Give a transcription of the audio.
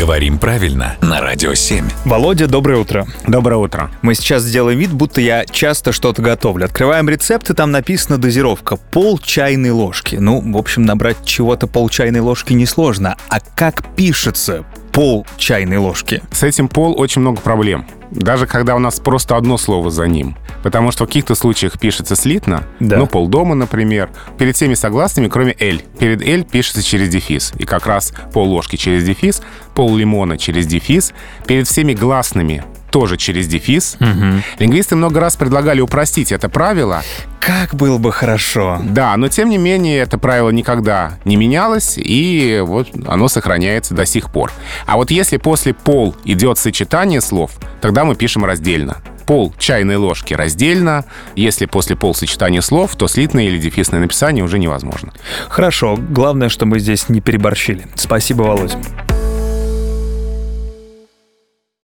Говорим правильно на Радио 7. Володя, доброе утро. Доброе утро. Мы сейчас сделаем вид, будто я часто что-то готовлю. Открываем рецепт, и там написана дозировка. Пол чайной ложки. Ну, в общем, набрать чего-то пол чайной ложки несложно. А как пишется пол чайной ложки? С этим пол очень много проблем. Даже когда у нас просто одно слово за ним. Потому что в каких-то случаях пишется слитно, Да. ну, полдома, например, перед всеми согласными, кроме «л». Перед «л» пишется через дефис. И как раз пол ложки через дефис, пол лимона через дефис. Перед всеми гласными тоже через дефис. Лингвисты много раз предлагали упростить это правило, Как было бы хорошо. Да, но тем не менее это правило никогда не менялось, и вот оно сохраняется до сих пор. А вот если после пол идет сочетание слов, тогда мы пишем раздельно. Пол чайной ложки раздельно. Если после пол сочетания слов, то слитное или дефисное написание уже невозможно. Хорошо. Главное, что мы здесь не переборщили. Спасибо, Володя.